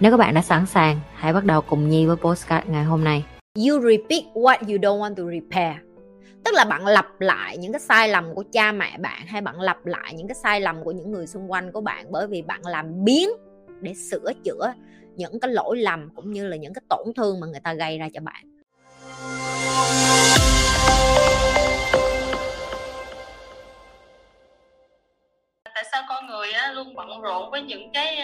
Nếu các bạn đã sẵn sàng, hãy bắt đầu cùng Nhi với postcard ngày hôm nay. You repeat what you don't want to repair. Tức là bạn lặp lại những cái sai lầm của cha mẹ bạn hay bạn lặp lại những cái sai lầm của những người xung quanh của bạn bởi vì bạn làm biến để sửa chữa những cái lỗi lầm cũng như là những cái tổn thương mà người ta gây ra cho bạn. tại sao con người á, luôn bận rộn với những cái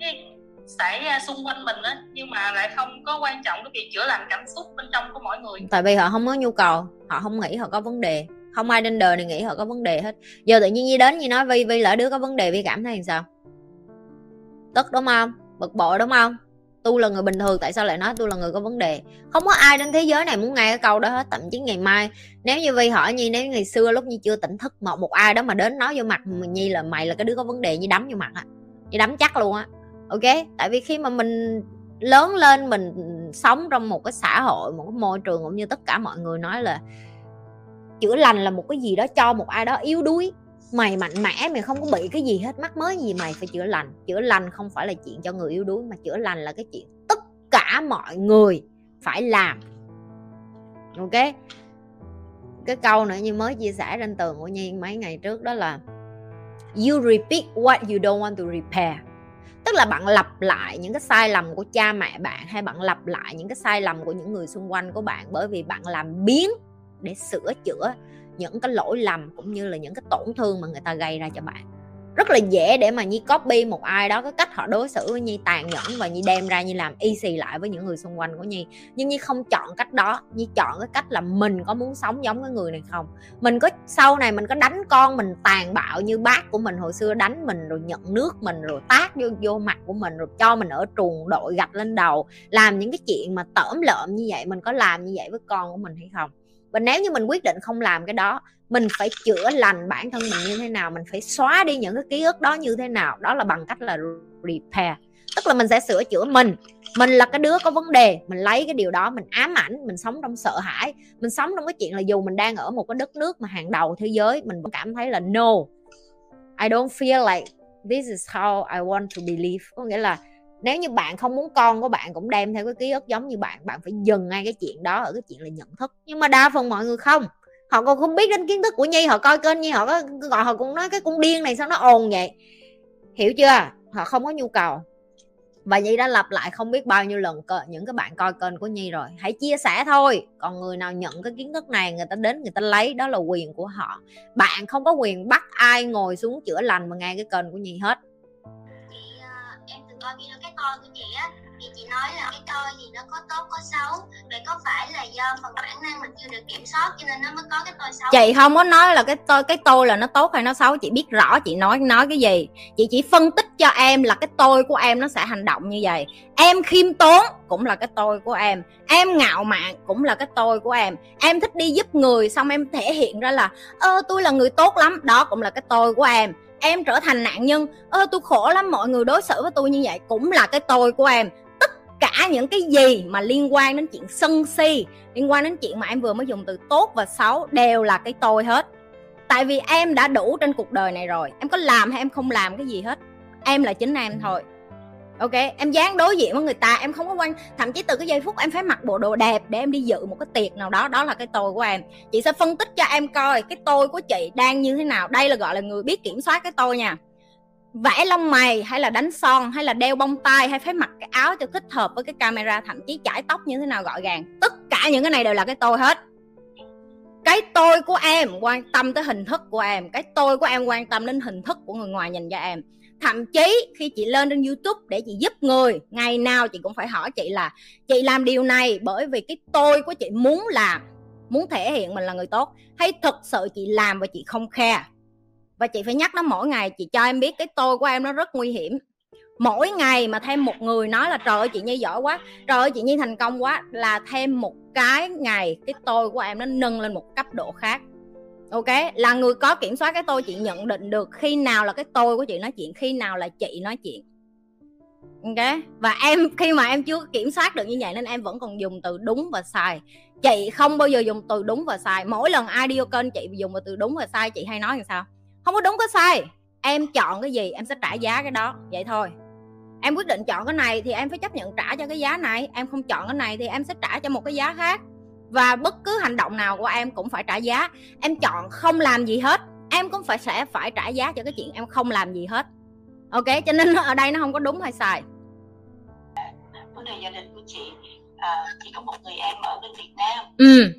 cái xảy ra à, xung quanh mình á, nhưng mà lại không có quan trọng cái việc chữa lành cảm xúc bên trong của mọi người. Tại vì họ không có nhu cầu, họ không nghĩ họ có vấn đề, không ai trên đời này nghĩ họ có vấn đề hết. Giờ tự nhiên như đến như nói, vi vi lỡ đứa có vấn đề, vi cảm thấy làm sao? Tức đúng không? Bực bội đúng không? Tu là người bình thường, tại sao lại nói tôi là người có vấn đề? Không có ai trên thế giới này muốn nghe cái câu đó hết, thậm chí ngày mai. Nếu như vi hỏi nhi, nếu ngày xưa lúc như chưa tỉnh thức một một ai đó mà đến nói vô mặt nhi là mày là cái đứa có vấn đề như đấm vô mặt á. Như đấm chắc luôn á ok? Tại vì khi mà mình lớn lên, mình sống trong một cái xã hội, một cái môi trường cũng như tất cả mọi người nói là chữa lành là một cái gì đó cho một ai đó yếu đuối, mày mạnh mẽ, mày không có bị cái gì hết, mắc mới gì mày phải chữa lành. Chữa lành không phải là chuyện cho người yếu đuối, mà chữa lành là cái chuyện tất cả mọi người phải làm. Ok? Cái câu nữa như mới chia sẻ trên tường của nhi mấy ngày trước đó là, you repeat what you don't want to repair tức là bạn lặp lại những cái sai lầm của cha mẹ bạn hay bạn lặp lại những cái sai lầm của những người xung quanh của bạn bởi vì bạn làm biến để sửa chữa những cái lỗi lầm cũng như là những cái tổn thương mà người ta gây ra cho bạn rất là dễ để mà nhi copy một ai đó, cái cách họ đối xử với nhi, tàn nhẫn và nhi đem ra như làm y xì lại với những người xung quanh của nhi. Nhưng nhi không chọn cách đó, nhi chọn cái cách là mình có muốn sống giống cái người này không? Mình có, sau này mình có đánh con mình tàn bạo như bác của mình, hồi xưa đánh mình rồi nhận nước mình rồi tát vô vô mặt của mình rồi cho mình ở truồng đội gạch lên đầu, làm những cái chuyện mà tởm lợm như vậy, mình có làm như vậy với con của mình hay không? Và nếu như mình quyết định không làm cái đó, mình phải chữa lành bản thân mình như thế nào, mình phải xóa đi những cái ký ức đó như thế nào, đó là bằng cách là repair. Tức là mình sẽ sửa chữa mình. Mình là cái đứa có vấn đề, mình lấy cái điều đó, mình ám ảnh, mình sống trong sợ hãi. Mình sống trong cái chuyện là dù mình đang ở một cái đất nước mà hàng đầu thế giới, mình vẫn cảm thấy là no. I don't feel like this is how I want to believe. Có nghĩa là nếu như bạn không muốn con của bạn cũng đem theo cái ký ức giống như bạn bạn phải dừng ngay cái chuyện đó ở cái chuyện là nhận thức. Nhưng mà đa phần mọi người không. Họ còn không biết đến kiến thức của nhi, họ coi kênh nhi, họ có gọi họ cũng nói cái con điên này sao nó ồn vậy. Hiểu chưa? Họ không có nhu cầu. Và nhi đã lặp lại không biết bao nhiêu lần những cái bạn coi kênh của nhi rồi. Hãy chia sẻ thôi. Còn người nào nhận cái kiến thức này, người ta đến, người ta lấy, đó là quyền của họ. Bạn không có quyền bắt ai ngồi xuống chữa lành mà nghe cái kênh của nhi hết coi video cái tôi của chị á, thì chị nói là cái tôi thì nó có tốt, có xấu. Vậy có phải là do phần bản năng mình chưa được kiểm soát cho nên nó mới có cái tôi xấu? Chị không có nói là cái tôi cái tôi là nó tốt hay nó xấu, chị biết rõ chị nói nói cái gì. Chị chỉ phân tích cho em là cái tôi của em nó sẽ hành động như vậy. Em khiêm tốn cũng là cái tôi của em. Em ngạo mạn cũng là cái tôi của em. Em thích đi giúp người, xong em thể hiện ra là, ơ, tôi là người tốt lắm. Đó cũng là cái tôi của em em trở thành nạn nhân. Ơ tôi khổ lắm mọi người đối xử với tôi như vậy cũng là cái tôi của em. Tất cả những cái gì mà liên quan đến chuyện sân si liên quan đến chuyện mà em vừa mới dùng từ tốt và xấu đều là cái tôi hết. Tại vì em đã đủ trên cuộc đời này rồi em có làm hay em không làm cái gì hết. Em là chính em thôi ok, em dáng đối diện với người ta, em không có quan thậm chí từ cái giây phút em phải mặc bộ đồ đẹp để em đi dự một cái tiệc nào đó đó là cái tôi của em. Chị sẽ phân tích cho em coi cái tôi của chị đang như thế nào. Đây là gọi là người biết kiểm soát cái tôi nha. Vẽ lông mày hay là đánh son hay là đeo bông tai hay phải mặc cái áo cho thích hợp với cái camera, thậm chí chải tóc như thế nào gọn gàng. Tất cả những cái này đều là cái tôi hết. Cái tôi của em quan tâm tới hình thức của em. Cái tôi của em quan tâm đến hình thức của người ngoài nhìn cho em thậm chí khi chị lên trên youtube để chị giúp người, ngày nào chị cũng phải hỏi chị là, chị làm điều này bởi vì cái tôi của chị muốn làm, muốn thể hiện mình là người tốt, hay thực sự chị làm và chị không khe và chị phải nhắc nó mỗi ngày, chị cho em biết cái tôi của em nó rất nguy hiểm. Mỗi ngày mà thêm một người nói là, trời ơi, chị nhi giỏi quá, trời ơi, chị nhi thành công quá, là thêm một cái ngày cái tôi của em nó nâng lên một cấp độ khác ok, là người có kiểm soát cái tôi, chị nhận định được khi nào là cái tôi của chị nói chuyện, khi nào là chị nói chuyện. Ok, và em, khi mà em chưa kiểm soát được như vậy nên em vẫn còn dùng từ đúng và sai. Chị không bao giờ dùng từ đúng và sai. Mỗi lần ai đi vô kênh chị dùng từ đúng và sai, chị hay nói làm sao? Không có đúng, có sai. Em chọn cái gì, em sẽ trả giá cái đó. Vậy thôi. Em quyết định chọn cái này thì em phải chấp nhận trả cho cái giá này. Em không chọn cái này thì em sẽ trả cho một cái giá khác và bất cứ hành động nào của em cũng phải trả giá. Em chọn không làm gì hết. Em cũng phải sẽ phải trả giá cho cái chuyện em không làm gì hết. Ok cho nên ở đây nó không có đúng hay sai. Vấn đề gia đình của chị à, chị có một người em ở bên Việt Nam. Ừ.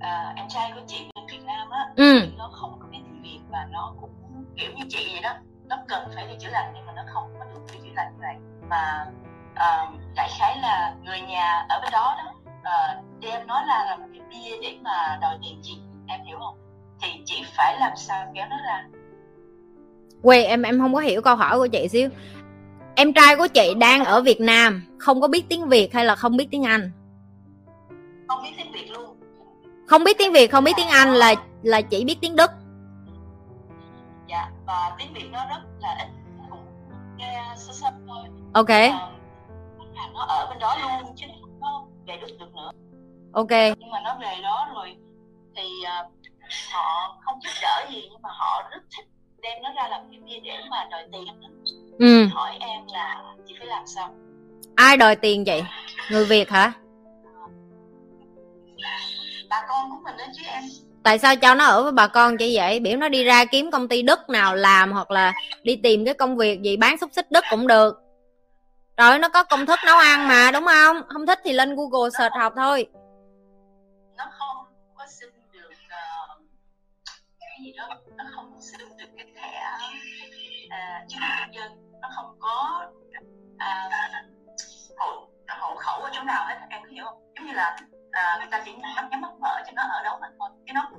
À, em trai của chị bên Việt Nam á ừ. nó không có biết tiếng Việt và nó cũng kiểu như chị vậy đó. Nó cần phải đi chữa lành nhưng mà nó không có được đi chữa lành như vậy. Mà à, đại khái là người nhà ở bên đó đó à, đem nó ra làm cái bia để mà đòi tiền chị em hiểu không? Thì chị phải làm sao kéo nó ra? Quê em em không có hiểu câu hỏi của chị xíu. Em trai của chị đang ở Việt Nam Không có biết tiếng Việt hay là không biết tiếng Anh? Không biết tiếng Việt luôn. Không biết tiếng Việt không biết tiếng Anh là là chỉ biết tiếng Đức. Dạ và tiếng Việt nó rất là ít cũng nghe sơ sơ thôi. Ok. Ờ, về được được nữa. Ok. Nhưng mà nó về đó rồi thì à, họ không giúp đỡ gì nhưng mà họ rất thích đem nó ra làm cái bia để mà đòi tiền. Ừ. hỏi em là chị phải làm sao? Ai đòi tiền chị Người Việt hả? Bà con của mình đó chứ em. Tại sao cho nó ở với bà con chị vậy? Biểu nó đi ra kiếm công ty Đức nào làm Hoặc là đi tìm cái công việc gì bán xúc xích Đức cũng được Rồi nó có công thức nấu ăn mà đúng không? Không thích thì lên Google search học thôi. Nó không có xin được ờ, cái gì đó. Nó không xin được cái thẻ à, chứng minh nhân nó không có à, hộ hộ khẩu ở chỗ nào hết em có hiểu không? Giống như là à, người ta chỉ nhắm nhắm mắt mở cho nó ở đâu mà thôi. Cái nó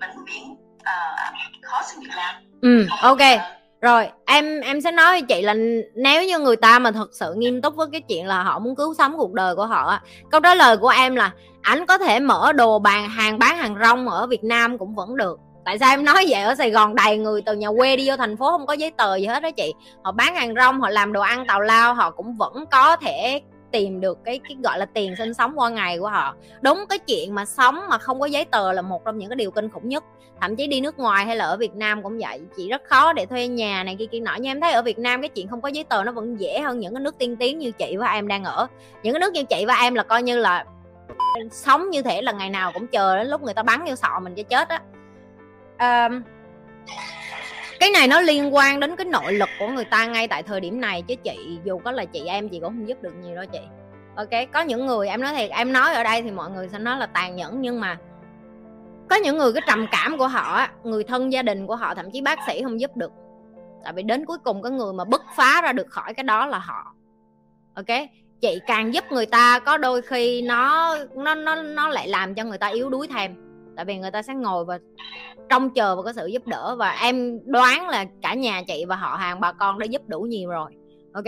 vĩnh viễn à, khó xin việc làm. Ừ Không ok. giờ- rồi, em em sẽ nói với chị là nếu như người ta mà thật sự nghiêm túc với cái chuyện là họ muốn cứu sống cuộc đời của họ câu trả lời của em là ảnh có thể mở đồ bàn hàng bán hàng rong ở Việt Nam cũng vẫn được. Tại sao em nói vậy? Ở Sài Gòn đầy người từ nhà quê đi vô thành phố không có giấy tờ gì hết đó chị. Họ bán hàng rong, họ làm đồ ăn tào lao, họ cũng vẫn có thể tìm được cái cái gọi là tiền sinh sống qua ngày của họ. Đúng cái chuyện mà sống mà không có giấy tờ là một trong những cái điều kinh khủng nhất. Thậm chí đi nước ngoài hay là ở Việt Nam cũng vậy chị rất khó để thuê nhà này kia kia nọ. Nhưng em thấy ở Việt Nam cái chuyện không có giấy tờ nó vẫn dễ hơn những cái nước tiên tiến như chị và em đang ở. Những cái nước như chị và em là coi như là sống như thể là ngày nào cũng chờ đến lúc người ta bắn vô sọ mình cho chết á. Um, cái này nó liên quan đến cái nội lực của người ta ngay tại thời điểm này chứ chị. Dù có là chị em chị cũng không giúp được nhiều đâu chị. Ok, có những người, em nói thiệt, em nói ở đây thì mọi người sẽ nói là tàn nhẫn, nhưng mà có những người cái trầm cảm của họ người thân gia đình của họ, thậm chí bác sĩ không giúp được. Tại vì đến cuối cùng cái người mà bứt phá ra được khỏi cái đó là họ. Ok, chị càng giúp người ta có đôi khi nó nó nó nó lại làm cho người ta yếu đuối thêm tại vì người ta sẽ ngồi và trông chờ vào cái sự giúp đỡ và em đoán là cả nhà chị và họ hàng, bà con đã giúp đủ nhiều rồi. Ok?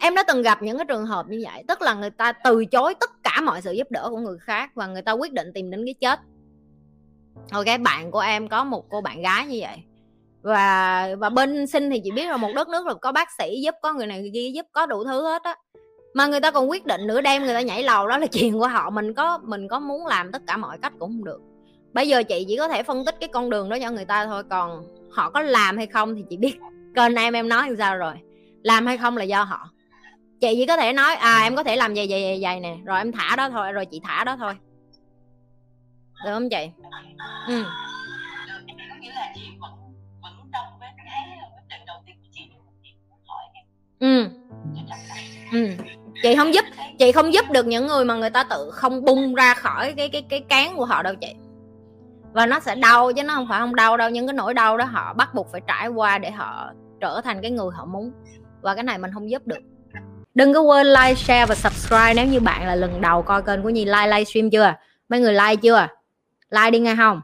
Em đã từng gặp những cái trường hợp như vậy, tức là người ta từ chối tất cả mọi sự giúp đỡ của người khác và người ta quyết định tìm đến cái chết. Ok, bạn của em có một cô bạn gái như vậy. Và và bên sinh thì chị biết là một đất nước là có bác sĩ giúp, có người này người kia giúp, có đủ thứ hết á. Mà người ta còn quyết định nửa đêm người ta nhảy lầu, đó là chuyện của họ. Mình có mình có muốn làm tất cả mọi cách cũng không được bây giờ chị chỉ có thể phân tích cái con đường đó cho người ta thôi còn họ có làm hay không thì chị biết. Kênh em em nói làm sao rồi. Làm hay không là do họ. Chị chỉ có thể nói à em có thể làm vậy vậy vậy, vậy nè rồi em thả đó thôi rồi chị thả đó thôi. Được không chị? Ừ. Có nghĩa là chị vẫn vẫn trong cái quyết định đầu tiên của chị chị muốn hỏi ừ. Ừ. Chị không giúp chị không giúp được những người mà người ta tự không bung ra khỏi cái cái cái cán của họ đâu chị và nó sẽ đau chứ nó không phải không đau đâu nhưng cái nỗi đau đó họ bắt buộc phải trải qua để họ trở thành cái người họ muốn. Và cái này mình không giúp được. Đừng có quên like, share và subscribe nếu như bạn là lần đầu coi kênh của nhi. Like livestream chưa? Mấy người like chưa? Like đi nghe không?